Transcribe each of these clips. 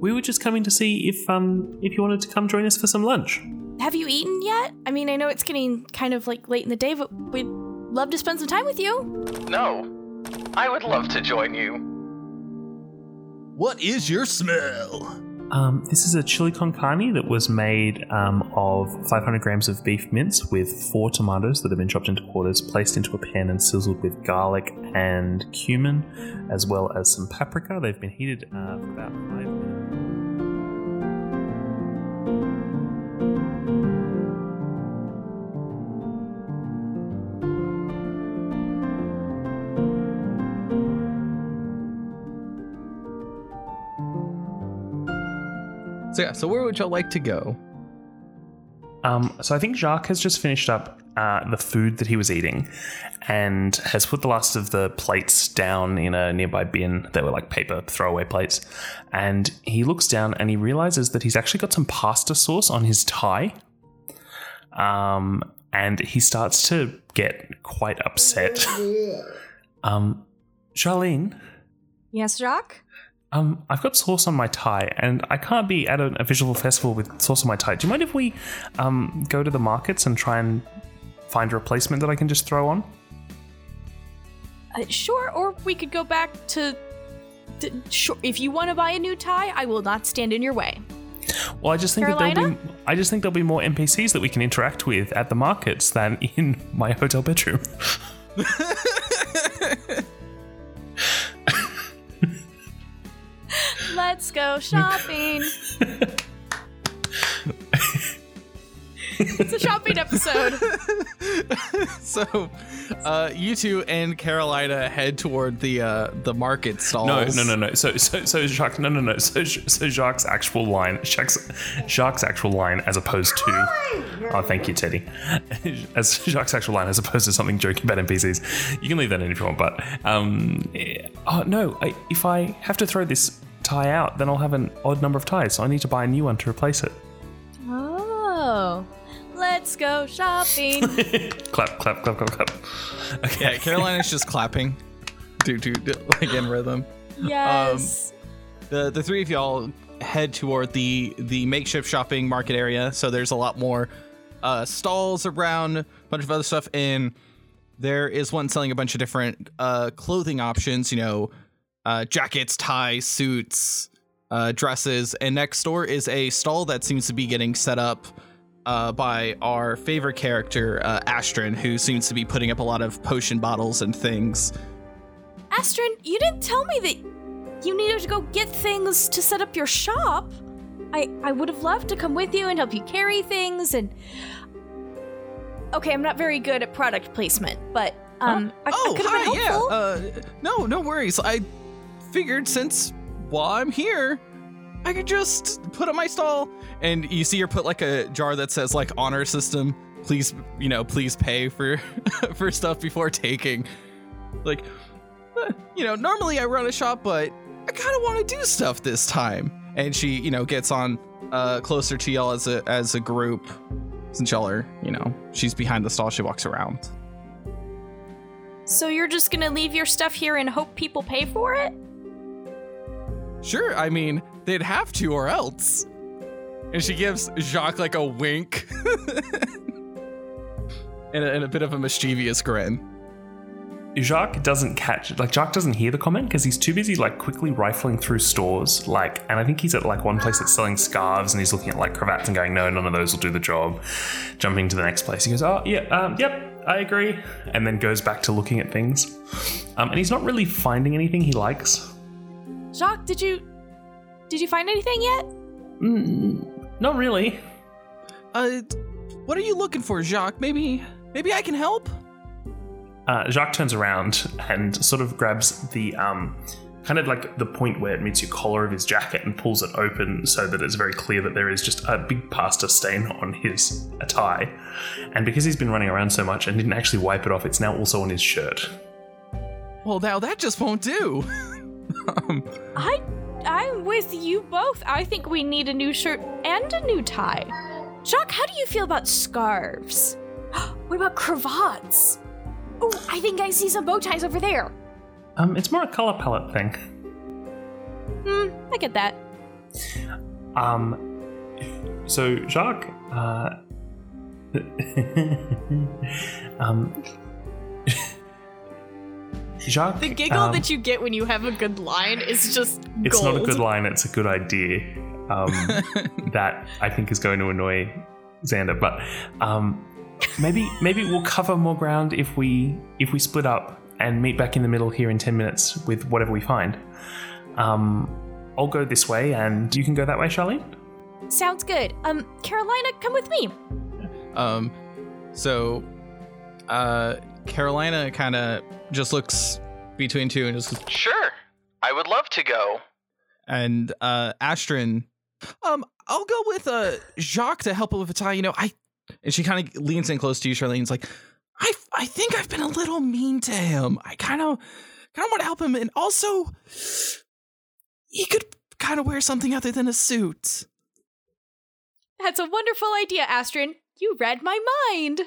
we were just coming to see if um if you wanted to come join us for some lunch. Have you eaten yet? I mean, I know it's getting kind of like late in the day, but we'd love to spend some time with you. No. I would love to join you. What is your smell? Um, this is a chili con carne that was made um, of 500 grams of beef mince with four tomatoes that have been chopped into quarters, placed into a pan and sizzled with garlic and cumin, as well as some paprika. They've been heated uh, for about five minutes. So yeah, so where would y'all like to go? Um, so I think Jacques has just finished up uh, the food that he was eating and has put the last of the plates down in a nearby bin that were like paper throwaway plates. And he looks down and he realizes that he's actually got some pasta sauce on his tie. Um, and he starts to get quite upset. um, Charlene, Yes, Jacques? Um, I've got sauce on my tie, and I can't be at a, a visual festival with sauce on my tie. Do you mind if we um, go to the markets and try and find a replacement that I can just throw on? Uh, sure, or we could go back to. to sure, if you want to buy a new tie, I will not stand in your way. Well, I just think that there'll be, I just think there'll be more NPCs that we can interact with at the markets than in my hotel bedroom. Let's go shopping. it's a shopping episode. So, uh, you two and Carolina head toward the uh, the market stalls. No, no, no, no. So, so, so Jacques, no, no, no. So, so Jacques' actual line, Jacques, Jacques' actual line, as opposed to, oh, thank you, Teddy. As Jacques' actual line, as opposed to something joking about NPCs. You can leave that in if you want, but, um, eh, oh no, I, if I have to throw this tie out, then I'll have an odd number of ties, so I need to buy a new one to replace it. Oh, let's go shopping. clap, clap, clap, clap, clap. Okay. Yeah, Carolina's just clapping, do do do, like in rhythm. yes. the the three of y'all head toward the the makeshift shopping market area so there's a lot more uh stalls around a bunch of other stuff and there is one selling a bunch of different uh clothing options you know uh jackets ties suits uh dresses and next door is a stall that seems to be getting set up uh, by our favorite character, uh, Astrid, who seems to be putting up a lot of potion bottles and things. Astrid, you didn't tell me that you needed to go get things to set up your shop. I I would have loved to come with you and help you carry things and Okay, I'm not very good at product placement, but um I, oh, I could have hi, been helpful. yeah. Uh, no, no worries. I figured since while I'm here, I could just put up my stall, and you see her put like a jar that says like honor system. Please, you know, please pay for for stuff before taking. Like, eh, you know, normally I run a shop, but I kind of want to do stuff this time. And she, you know, gets on uh closer to y'all as a as a group. Since y'all are, you know, she's behind the stall. She walks around. so you're just gonna leave your stuff here and hope people pay for it? Sure, I mean, they'd have to or else. And she gives Jacques like a wink and, a, and a bit of a mischievous grin. Jacques doesn't catch like Jacques doesn't hear the comment because he's too busy like quickly rifling through stores like and I think he's at like one place that's selling scarves and he's looking at like cravats and going no none of those will do the job jumping to the next place he goes oh yeah um, yep I agree and then goes back to looking at things um, and he's not really finding anything he likes Jacques, did you did you find anything yet? mm, not really Uh, what are you looking for, Jacques? Maybe, maybe I can help. uh, Jacques turns around and sort of grabs the um, kind of like the point where it meets your collar of his jacket and pulls it open so that it's very clear that there is just a big pasta stain on his tie. And because he's been running around so much and didn't actually wipe it off, it's now also on his shirt. Well, now that just won't do. um, I I'm with you both. I think we need a new shirt and a new tie. Jacques, how do you feel about scarves? what about cravats? Oh, I think I see some bow ties over there. Um, it's more a color palette thing. Hmm, I get that. Um, so Jacques, uh, um, Jacques, The giggle um, that you get when you have a good line is just it's gold. not a good line. It's a good idea. Um, that I think is going to annoy Xander, but um, maybe maybe we'll cover more ground if we if we split up and meet back in the middle here in ten minutes with whatever we find. Um, I'll go this way, and you can go that way, Charlene. Sounds good. Um, Carolina, come with me. Um, so, uh, Carolina kind of just looks between two and just goes, Sure. I would love to go. and uh, Astrid, um, I'll go with uh Jacques to help with Vitaly. You know, I and she kind of leans in close to you, Charlene's like, I I think I've been a little mean to him. I kind of kind of want to help him, and also he could kind of wear something other than a suit. That's a wonderful idea, Astrid. You read my mind.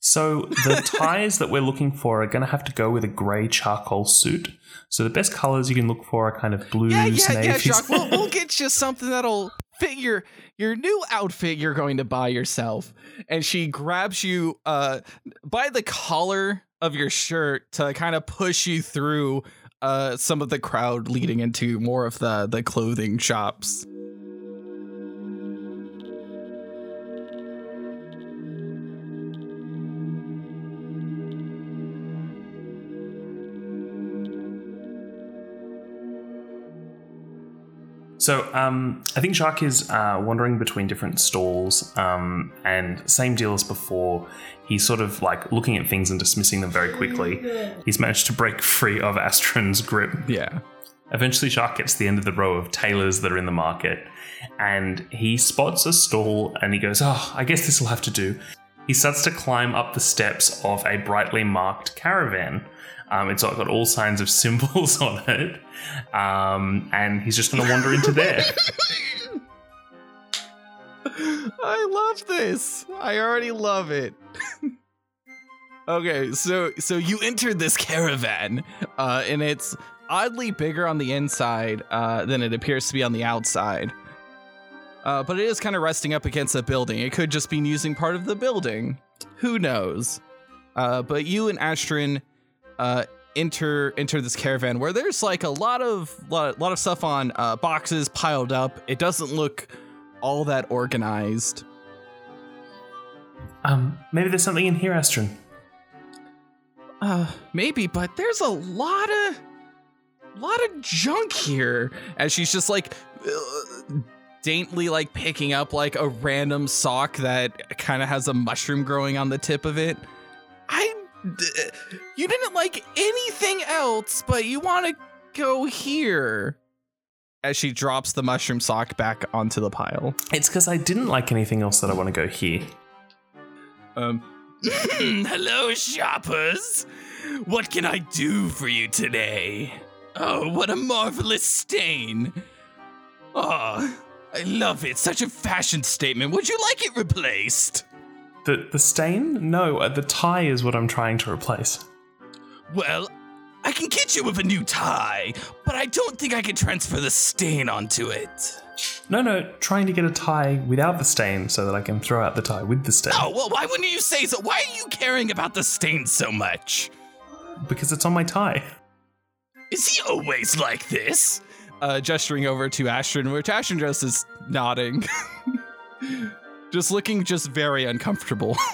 So the ties that we're looking for are going to have to go with a grey charcoal suit. So the best colors you can look for are kind of blues, Yeah, yeah, yeah, navies. Jacques. We'll, we'll get you something that'll fit your your new outfit you're going to buy yourself. And she grabs you uh by the collar of your shirt to kind of push you through uh some of the crowd leading into more of the the clothing shops. So um, I think Jacques is uh, wandering between different stalls, um, and same deal as before. He's sort of like looking at things and dismissing them very quickly. He's managed to break free of Astrid's grip. Yeah. Eventually, Jacques gets to the end of the row of tailors that are in the market, and he spots a stall and he goes, "Oh, I guess this will have to do." He starts to climb up the steps of a brightly marked caravan. Um, it's got all signs of symbols on it, um, and he's just going to wander into there. I love this. I already love it. okay, so so you entered this caravan, uh, and it's oddly bigger on the inside uh, than it appears to be on the outside. Uh, but it is kind of resting up against a building. It could just be using part of the building. Who knows? Uh, but you and Astrid uh, enter enter this caravan where there's like a lot of lot, lot of stuff on uh, boxes piled up. It doesn't look all that organized. Um, maybe there's something in here, Astrid. Uh, maybe, but there's a lot of lot of junk here. As she's just like uh, daintily like picking up like a random sock that kind of has a mushroom growing on the tip of it. I d- you didn't like anything else, but you want to go here. As she drops the mushroom sock back onto the pile. It's because I didn't like anything else that I want to go here. Um, hello, shoppers. What can I do for you today? Oh, what a marvelous stain. Oh, I love it. Such a fashion statement. Would you like it replaced? The the stain? No, uh, the tie is what I'm trying to replace. Well, I can get you with a new tie, but I don't think I can transfer the stain onto it. No, no, trying to get a tie without the stain so that I can throw out the tie with the stain. Oh, well, why wouldn't you say so? Why are you caring about the stain so much? Because it's on my tie. Is he always like this? Uh, gesturing over to Astrid, which Astrid just is nodding. just looking just very uncomfortable.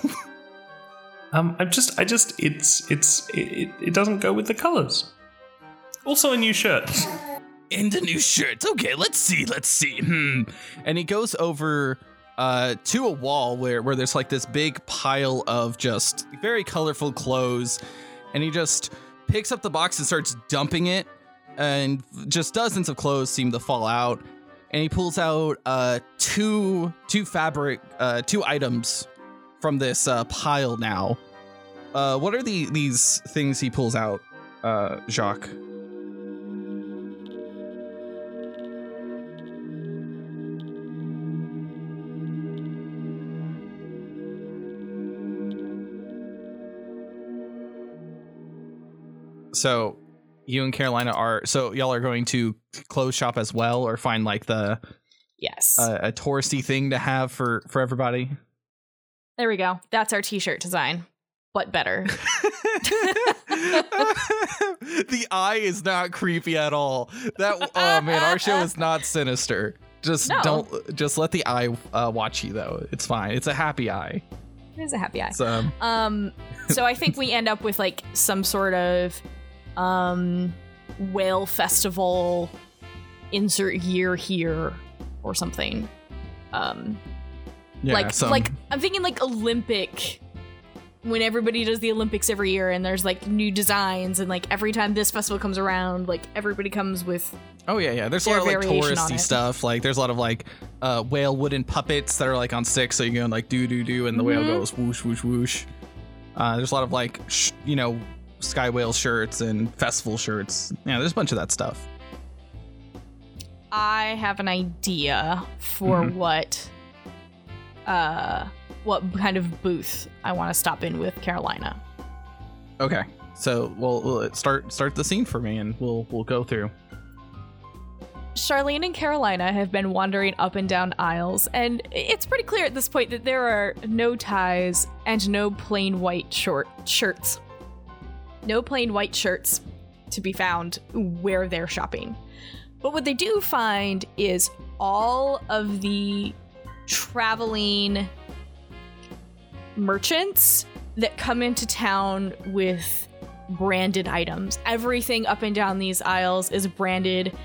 Um, I'm just, I just, it's, it's, it, it, doesn't go with the colors. Also, a new shirt. and a new shirt. Okay, let's see, let's see. Hmm. And he goes over uh to a wall where where there's like this big pile of just very colorful clothes and he just picks up the box and starts dumping it and just dozens of clothes seem to fall out and he pulls out uh two two fabric uh two items from this uh pile now. Uh what are the these things he pulls out uh Jacques? So you and Carolina are so y'all are going to close shop as well, or find like the Yes. uh, a touristy thing to have for for everybody. there we go. That's our t-shirt design, but better. the eye is not creepy at all. That oh man, our show is not sinister. Just No. don't just let the eye uh, watch you though. It's fine. It's a happy eye. it is a happy eye. So Um, so I think we end up with like some sort of um whale festival insert year here or something. Um yeah, like some- like I'm thinking like Olympic when everybody does the Olympics every year and there's like new designs and like every time this festival comes around, like everybody comes with oh yeah, yeah. There's a lot of like touristy stuff. Like there's a lot of like uh, whale wooden puppets that are like on sticks, so you go like do do do, and the whale Mhm. goes whoosh whoosh whoosh. Uh, there's a lot of like sh- you know sky whale shirts and festival shirts. Yeah, there's a bunch of that stuff. I have an idea for Mhm. what uh what kind of booth I want to stop in with Carolina. Okay, so we'll, we'll start start the scene for me, and we'll we'll go through. Charlene and Carolina have been wandering up and down aisles, and it's pretty clear at this point that there are no ties and no plain white short shirts. No plain white shirts to be found where they're shopping. But what they do find is all of the traveling merchants that come into town with branded items. Everything up and down these aisles is branded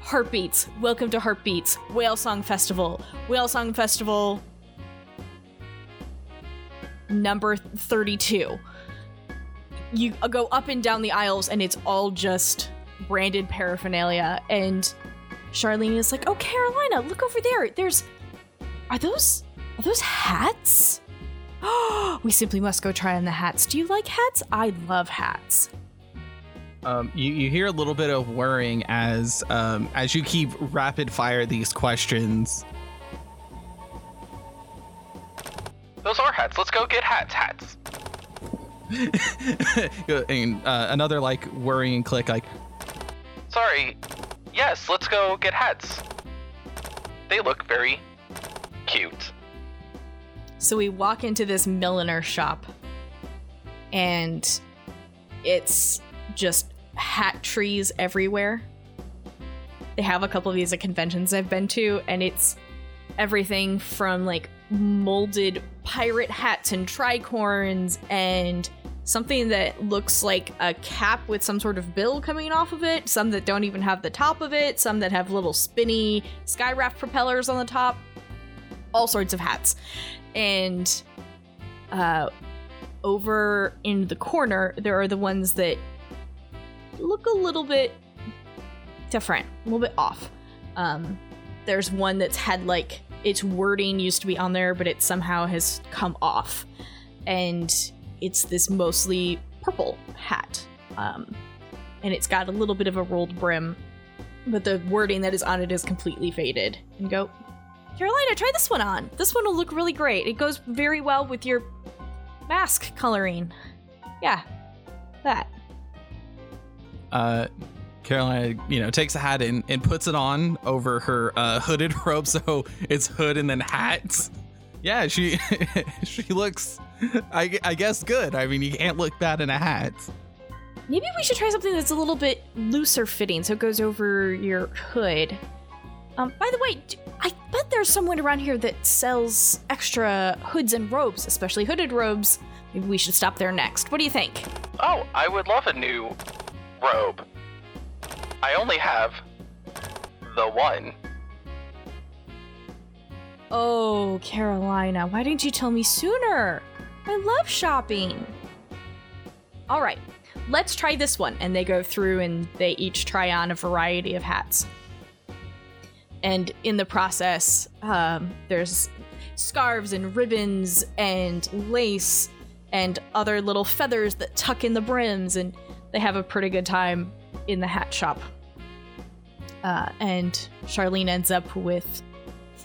Heartbeats, welcome to Heartbeats, Whale Song Festival, Whale Song Festival number 32. You uh, go up and down the aisles and it's all just branded paraphernalia and Charlene is like, "Oh, Carolina, look over there. There's Are those are those hats?" Oh we simply must go try on the hats. Do you like hats? I love hats. Um, you, you hear a little bit of worrying as um, as you keep rapid fire these questions. Those are hats. Let's go get hats. Hats. and uh, another like worrying click, like Sorry. Yes, let's go get hats. They look very cute. So we walk into this milliner shop, and it's just hat trees everywhere. They have a couple of these at conventions I've been to, and it's everything from like molded pirate hats and tricorns and something that looks like a cap with some sort of bill coming off of it, some that don't even have the top of it, some that have little spinny skyraft propellers on the top, all sorts of hats. And uh, over in the corner, there are the ones that look a little bit different, a little bit off. Um, there's one that's had like its wording used to be on there, but it somehow has come off. And it's this mostly purple hat. Um, and it's got a little bit of a rolled brim, but the wording that is on it is completely faded. And go, Carolina, try this one on. This one will look really great. It goes very well with your mask coloring. Yeah, that. uh, Carolina, you know, takes a hat and, and puts it on over her uh, hooded robe, so it's hood and then hats. Yeah, she she looks, I, I guess, good. I mean, you can't look bad in a hat. Maybe we should try something that's a little bit looser fitting so it goes over your hood. Um, by the way, I bet there's someone around here that sells extra hoods and robes, especially hooded robes. Maybe we should stop there next. What do you think? Oh, I would love a new robe. I only have the one. Oh, Carolina, why didn't you tell me sooner? I love shopping. All right, let's try this one. And they go through and they each try on a variety of hats. And in the process, um, there's scarves and ribbons and lace and other little feathers that tuck in the brims. And they have a pretty good time in the hat shop. Uh, and Charlene ends up with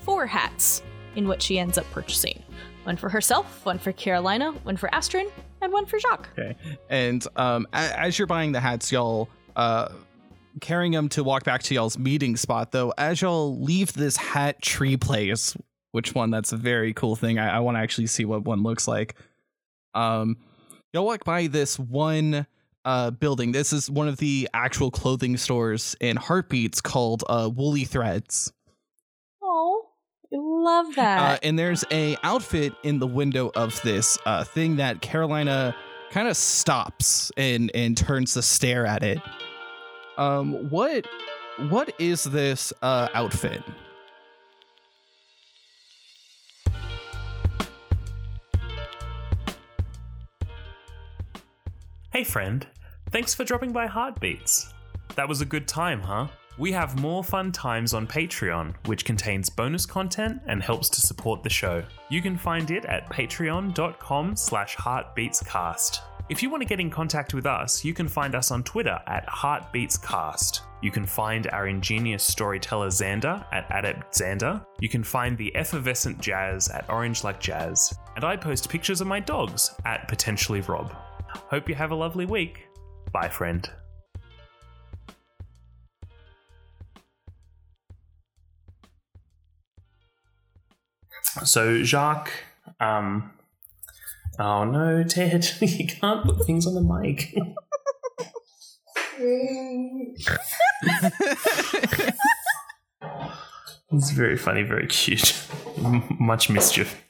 four hats in what she ends up purchasing one for herself, one for Carolina, one for Astrid, and one for Jacques. Okay. And um, a- as you're buying the hats, y'all uh, carrying them to walk back to y'all's meeting spot. Though, as y'all leave this hat tree place, which one? That's a very cool thing. I, I want to actually see what one looks like. Um, y'all walk by this one uh building. This is one of the actual clothing stores in Heartbeats called uh Woolly Threads. Oh, I love Uh, that. and there's a outfit in the window of this uh, thing that Carolina kind of stops and and turns to stare at it. Um, what what is this uh, outfit? Hey, friend. Thanks for dropping by Heartbeats. That was a good time, huh? We have more fun times on Patreon, which contains bonus content and helps to support the show. You can find it at patreon.com slash heartbeatscast. If you want to get in contact with us, you can find us on Twitter at heartbeatscast. You can find our ingenious storyteller Xander at Adept Xander. You can find the effervescent Jazz at Orange Like Jazz. And I post pictures of my dogs at Potentially Rob. Hope you have a lovely week. Bye, friend. So Jacques, um, oh no, Ted, you can't put things on the mic. it's very funny, very cute. Much mischief.